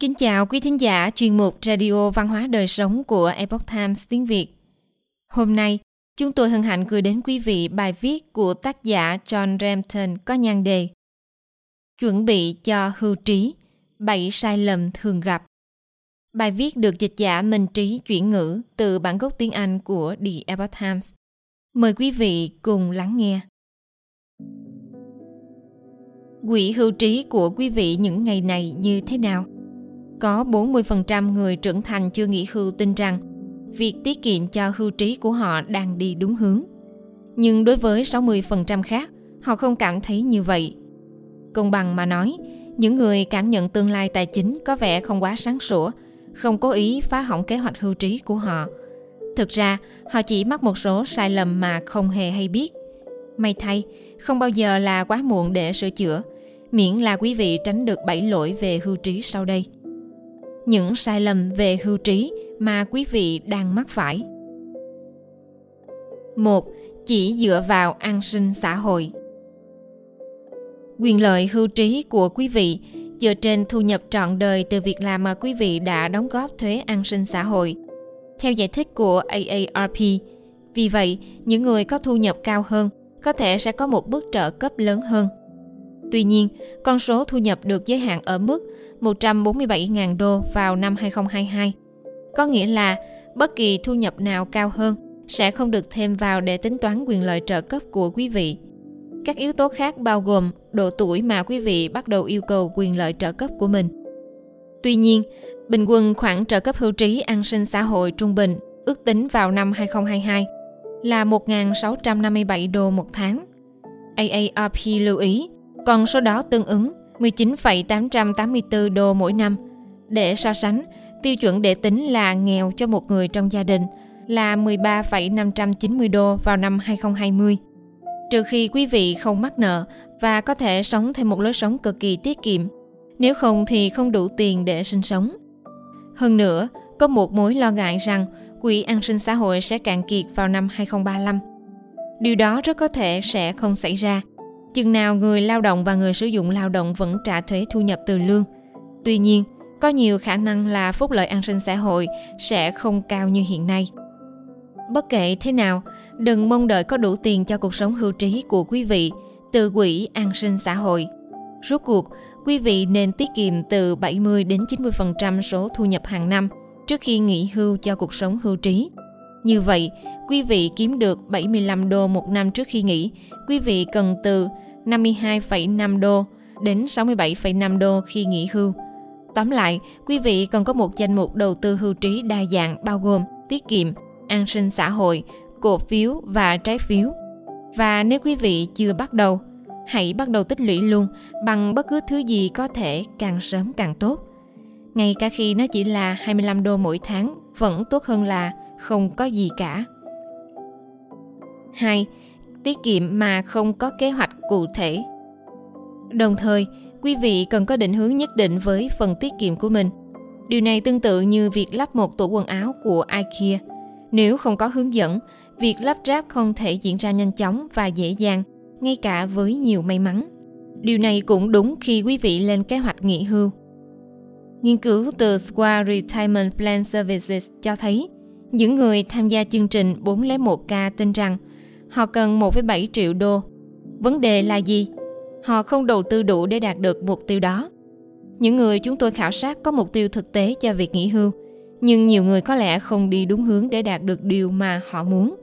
Kính chào quý thính giả chuyên mục Radio Văn hóa Đời Sống của Epoch Times tiếng Việt. Hôm nay, chúng tôi hân hạnh gửi đến quý vị bài viết của tác giả John Rampton có nhan đề Chuẩn bị cho hưu trí, bảy sai lầm thường gặp. Bài viết được dịch giả Minh Trí chuyển ngữ từ bản gốc tiếng Anh của The Epoch Times. Mời quý vị cùng lắng nghe. Quỹ hưu trí của quý vị những ngày này như thế nào? Có 40% người trưởng thành chưa nghỉ hưu tin rằng việc tiết kiệm cho hưu trí của họ đang đi đúng hướng. Nhưng đối với 60% khác, họ không cảm thấy như vậy. Công bằng mà nói, những người cảm nhận tương lai tài chính có vẻ không quá sáng sủa, không cố ý phá hỏng kế hoạch hưu trí của họ. Thực ra, họ chỉ mắc một số sai lầm mà không hề hay biết. May thay, không bao giờ là quá muộn để sửa chữa, miễn là quý vị tránh được bảy lỗi về hưu trí sau đây những sai lầm về hưu trí mà quý vị đang mắc phải. một Chỉ dựa vào an sinh xã hội Quyền lợi hưu trí của quý vị dựa trên thu nhập trọn đời từ việc làm mà quý vị đã đóng góp thuế an sinh xã hội. Theo giải thích của AARP, vì vậy, những người có thu nhập cao hơn có thể sẽ có một bước trợ cấp lớn hơn. Tuy nhiên, con số thu nhập được giới hạn ở mức 147.000 đô vào năm 2022. Có nghĩa là bất kỳ thu nhập nào cao hơn sẽ không được thêm vào để tính toán quyền lợi trợ cấp của quý vị. Các yếu tố khác bao gồm độ tuổi mà quý vị bắt đầu yêu cầu quyền lợi trợ cấp của mình. Tuy nhiên, bình quân khoản trợ cấp hưu trí an sinh xã hội trung bình ước tính vào năm 2022 là 1.657 đô một tháng. AARP lưu ý, con số đó tương ứng 19,884 đô mỗi năm. Để so sánh, tiêu chuẩn để tính là nghèo cho một người trong gia đình là 13,590 đô vào năm 2020. Trừ khi quý vị không mắc nợ và có thể sống theo một lối sống cực kỳ tiết kiệm, nếu không thì không đủ tiền để sinh sống. Hơn nữa, có một mối lo ngại rằng quỹ an sinh xã hội sẽ cạn kiệt vào năm 2035. Điều đó rất có thể sẽ không xảy ra chừng nào người lao động và người sử dụng lao động vẫn trả thuế thu nhập từ lương. Tuy nhiên, có nhiều khả năng là phúc lợi an sinh xã hội sẽ không cao như hiện nay. Bất kể thế nào, đừng mong đợi có đủ tiền cho cuộc sống hưu trí của quý vị từ quỹ an sinh xã hội. Rốt cuộc, quý vị nên tiết kiệm từ 70 đến 90% số thu nhập hàng năm trước khi nghỉ hưu cho cuộc sống hưu trí. Như vậy, quý vị kiếm được 75 đô một năm trước khi nghỉ, quý vị cần từ 52,5 đô đến 67,5 đô khi nghỉ hưu. Tóm lại, quý vị cần có một danh mục đầu tư hưu trí đa dạng bao gồm tiết kiệm, an sinh xã hội, cổ phiếu và trái phiếu. Và nếu quý vị chưa bắt đầu, hãy bắt đầu tích lũy luôn bằng bất cứ thứ gì có thể càng sớm càng tốt. Ngay cả khi nó chỉ là 25 đô mỗi tháng vẫn tốt hơn là không có gì cả. 2. Tiết kiệm mà không có kế hoạch cụ thể. Đồng thời, quý vị cần có định hướng nhất định với phần tiết kiệm của mình. Điều này tương tự như việc lắp một tủ quần áo của IKEA. Nếu không có hướng dẫn, việc lắp ráp không thể diễn ra nhanh chóng và dễ dàng, ngay cả với nhiều may mắn. Điều này cũng đúng khi quý vị lên kế hoạch nghỉ hưu. Nghiên cứu từ Square Retirement Plan Services cho thấy, những người tham gia chương trình 401k tin rằng họ cần 1,7 triệu đô. Vấn đề là gì? Họ không đầu tư đủ để đạt được mục tiêu đó. Những người chúng tôi khảo sát có mục tiêu thực tế cho việc nghỉ hưu, nhưng nhiều người có lẽ không đi đúng hướng để đạt được điều mà họ muốn.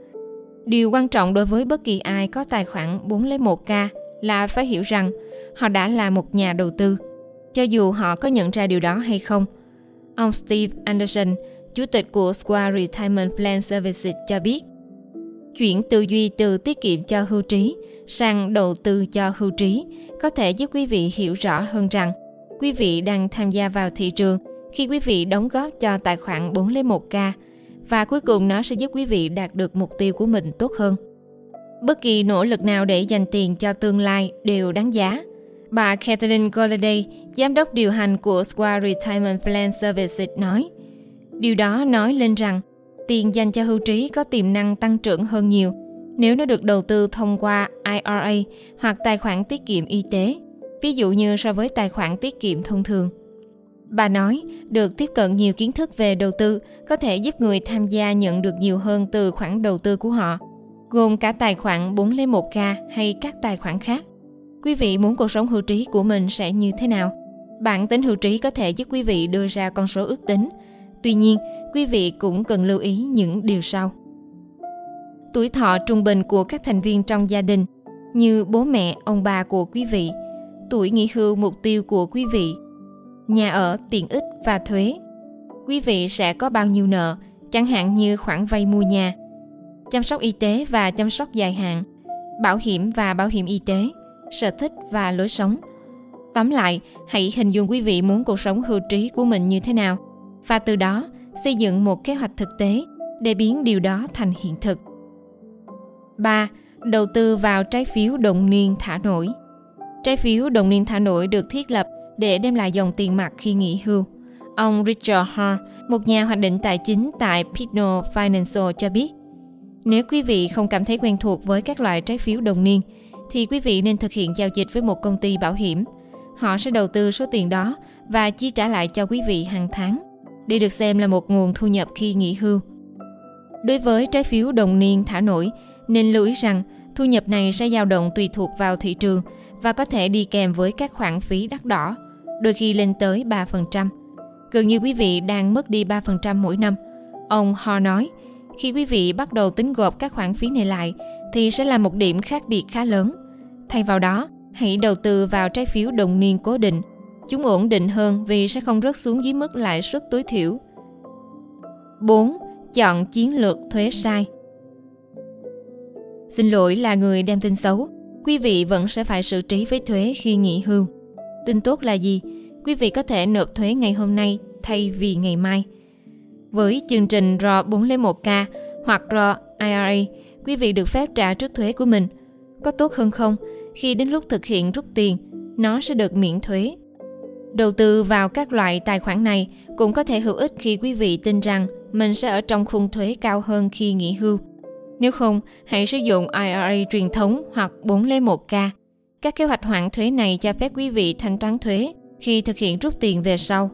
Điều quan trọng đối với bất kỳ ai có tài khoản 401k là phải hiểu rằng họ đã là một nhà đầu tư, cho dù họ có nhận ra điều đó hay không. Ông Steve Anderson, chủ tịch của Square Retirement Plan Services cho biết, chuyển tư duy từ tiết kiệm cho hưu trí sang đầu tư cho hưu trí có thể giúp quý vị hiểu rõ hơn rằng quý vị đang tham gia vào thị trường khi quý vị đóng góp cho tài khoản 401k và cuối cùng nó sẽ giúp quý vị đạt được mục tiêu của mình tốt hơn. Bất kỳ nỗ lực nào để dành tiền cho tương lai đều đáng giá. Bà Kathleen Golladay, giám đốc điều hành của Square Retirement Plan Services nói, điều đó nói lên rằng tiền dành cho hưu trí có tiềm năng tăng trưởng hơn nhiều nếu nó được đầu tư thông qua IRA hoặc tài khoản tiết kiệm y tế, ví dụ như so với tài khoản tiết kiệm thông thường. Bà nói, được tiếp cận nhiều kiến thức về đầu tư có thể giúp người tham gia nhận được nhiều hơn từ khoản đầu tư của họ, gồm cả tài khoản 401k hay các tài khoản khác. Quý vị muốn cuộc sống hưu trí của mình sẽ như thế nào? Bản tính hưu trí có thể giúp quý vị đưa ra con số ước tính. Tuy nhiên, quý vị cũng cần lưu ý những điều sau. Tuổi thọ trung bình của các thành viên trong gia đình như bố mẹ, ông bà của quý vị, tuổi nghỉ hưu mục tiêu của quý vị, nhà ở, tiện ích và thuế. Quý vị sẽ có bao nhiêu nợ, chẳng hạn như khoản vay mua nhà, chăm sóc y tế và chăm sóc dài hạn, bảo hiểm và bảo hiểm y tế, sở thích và lối sống. Tóm lại, hãy hình dung quý vị muốn cuộc sống hưu trí của mình như thế nào và từ đó xây dựng một kế hoạch thực tế để biến điều đó thành hiện thực. 3. Đầu tư vào trái phiếu đồng niên thả nổi. Trái phiếu đồng niên thả nổi được thiết lập để đem lại dòng tiền mặt khi nghỉ hưu. Ông Richard Hart, một nhà hoạch định tài chính tại Pinot Financial cho biết, nếu quý vị không cảm thấy quen thuộc với các loại trái phiếu đồng niên, thì quý vị nên thực hiện giao dịch với một công ty bảo hiểm. Họ sẽ đầu tư số tiền đó và chi trả lại cho quý vị hàng tháng. Đây được xem là một nguồn thu nhập khi nghỉ hưu. Đối với trái phiếu đồng niên thả nổi, nên lưu ý rằng thu nhập này sẽ dao động tùy thuộc vào thị trường và có thể đi kèm với các khoản phí đắt đỏ, đôi khi lên tới 3%. Gần như quý vị đang mất đi 3% mỗi năm. Ông Ho nói, khi quý vị bắt đầu tính gộp các khoản phí này lại thì sẽ là một điểm khác biệt khá lớn. Thay vào đó, hãy đầu tư vào trái phiếu đồng niên cố định. Chúng ổn định hơn vì sẽ không rớt xuống dưới mức lãi suất tối thiểu. 4. Chọn chiến lược thuế sai Xin lỗi là người đem tin xấu, quý vị vẫn sẽ phải xử trí với thuế khi nghỉ hưu. Tin tốt là gì? Quý vị có thể nộp thuế ngày hôm nay thay vì ngày mai. Với chương trình RO 401k hoặc RO IRA, quý vị được phép trả trước thuế của mình. Có tốt hơn không? Khi đến lúc thực hiện rút tiền, nó sẽ được miễn thuế. Đầu tư vào các loại tài khoản này cũng có thể hữu ích khi quý vị tin rằng mình sẽ ở trong khung thuế cao hơn khi nghỉ hưu. Nếu không, hãy sử dụng IRA truyền thống hoặc 401k. Các kế hoạch hoãn thuế này cho phép quý vị thanh toán thuế khi thực hiện rút tiền về sau.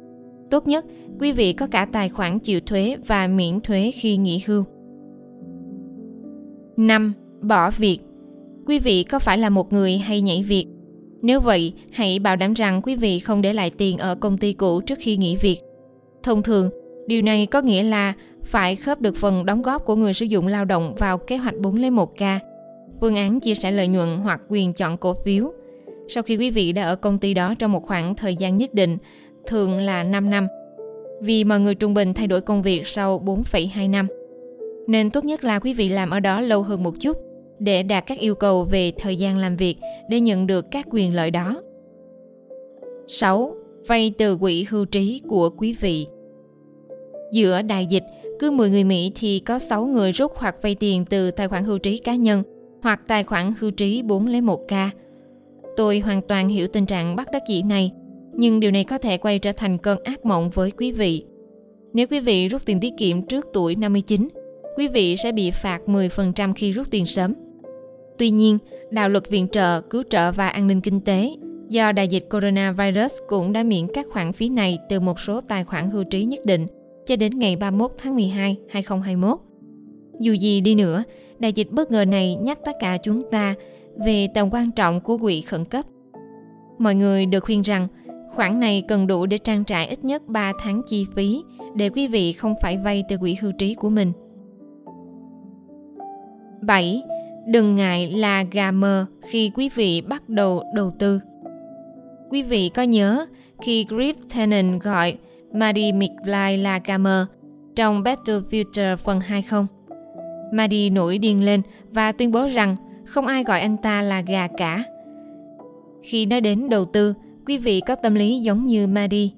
Tốt nhất, quý vị có cả tài khoản chịu thuế và miễn thuế khi nghỉ hưu. 5. Bỏ việc Quý vị có phải là một người hay nhảy việc? Nếu vậy, hãy bảo đảm rằng quý vị không để lại tiền ở công ty cũ trước khi nghỉ việc. Thông thường, điều này có nghĩa là phải khớp được phần đóng góp của người sử dụng lao động vào kế hoạch 401k, phương án chia sẻ lợi nhuận hoặc quyền chọn cổ phiếu. Sau khi quý vị đã ở công ty đó trong một khoảng thời gian nhất định, thường là 5 năm, vì mọi người trung bình thay đổi công việc sau 4,2 năm. Nên tốt nhất là quý vị làm ở đó lâu hơn một chút để đạt các yêu cầu về thời gian làm việc để nhận được các quyền lợi đó. 6. Vay từ quỹ hưu trí của quý vị Giữa đại dịch, cứ 10 người Mỹ thì có 6 người rút hoặc vay tiền từ tài khoản hưu trí cá nhân hoặc tài khoản hưu trí 401k. Tôi hoàn toàn hiểu tình trạng bắt đắc dĩ này, nhưng điều này có thể quay trở thành cơn ác mộng với quý vị. Nếu quý vị rút tiền tiết kiệm trước tuổi 59, quý vị sẽ bị phạt 10% khi rút tiền sớm. Tuy nhiên, đạo luật viện trợ, cứu trợ và an ninh kinh tế do đại dịch coronavirus cũng đã miễn các khoản phí này từ một số tài khoản hưu trí nhất định – cho đến ngày 31 tháng 12, 2021. Dù gì đi nữa, đại dịch bất ngờ này nhắc tất cả chúng ta về tầm quan trọng của quỹ khẩn cấp. Mọi người được khuyên rằng khoản này cần đủ để trang trải ít nhất 3 tháng chi phí để quý vị không phải vay từ quỹ hưu trí của mình. 7. Đừng ngại là gà mờ khi quý vị bắt đầu đầu tư. Quý vị có nhớ khi Griff Tennant gọi Maddie McFly là gà mờ trong Better Future phần 2 không? Maddie nổi điên lên và tuyên bố rằng không ai gọi anh ta là gà cả. Khi nói đến đầu tư, quý vị có tâm lý giống như Maddie.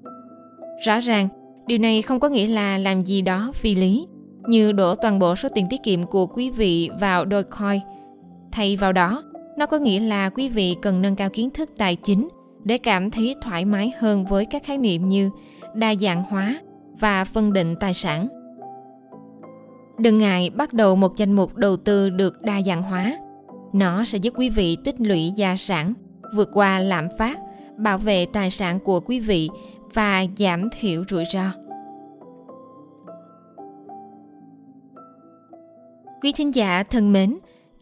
Rõ ràng, điều này không có nghĩa là làm gì đó phi lý, như đổ toàn bộ số tiền tiết kiệm của quý vị vào Dogecoin. Thay vào đó, nó có nghĩa là quý vị cần nâng cao kiến thức tài chính để cảm thấy thoải mái hơn với các khái niệm như đa dạng hóa và phân định tài sản. Đừng ngại bắt đầu một danh mục đầu tư được đa dạng hóa. Nó sẽ giúp quý vị tích lũy gia sản, vượt qua lạm phát, bảo vệ tài sản của quý vị và giảm thiểu rủi ro. Quý thính giả thân mến,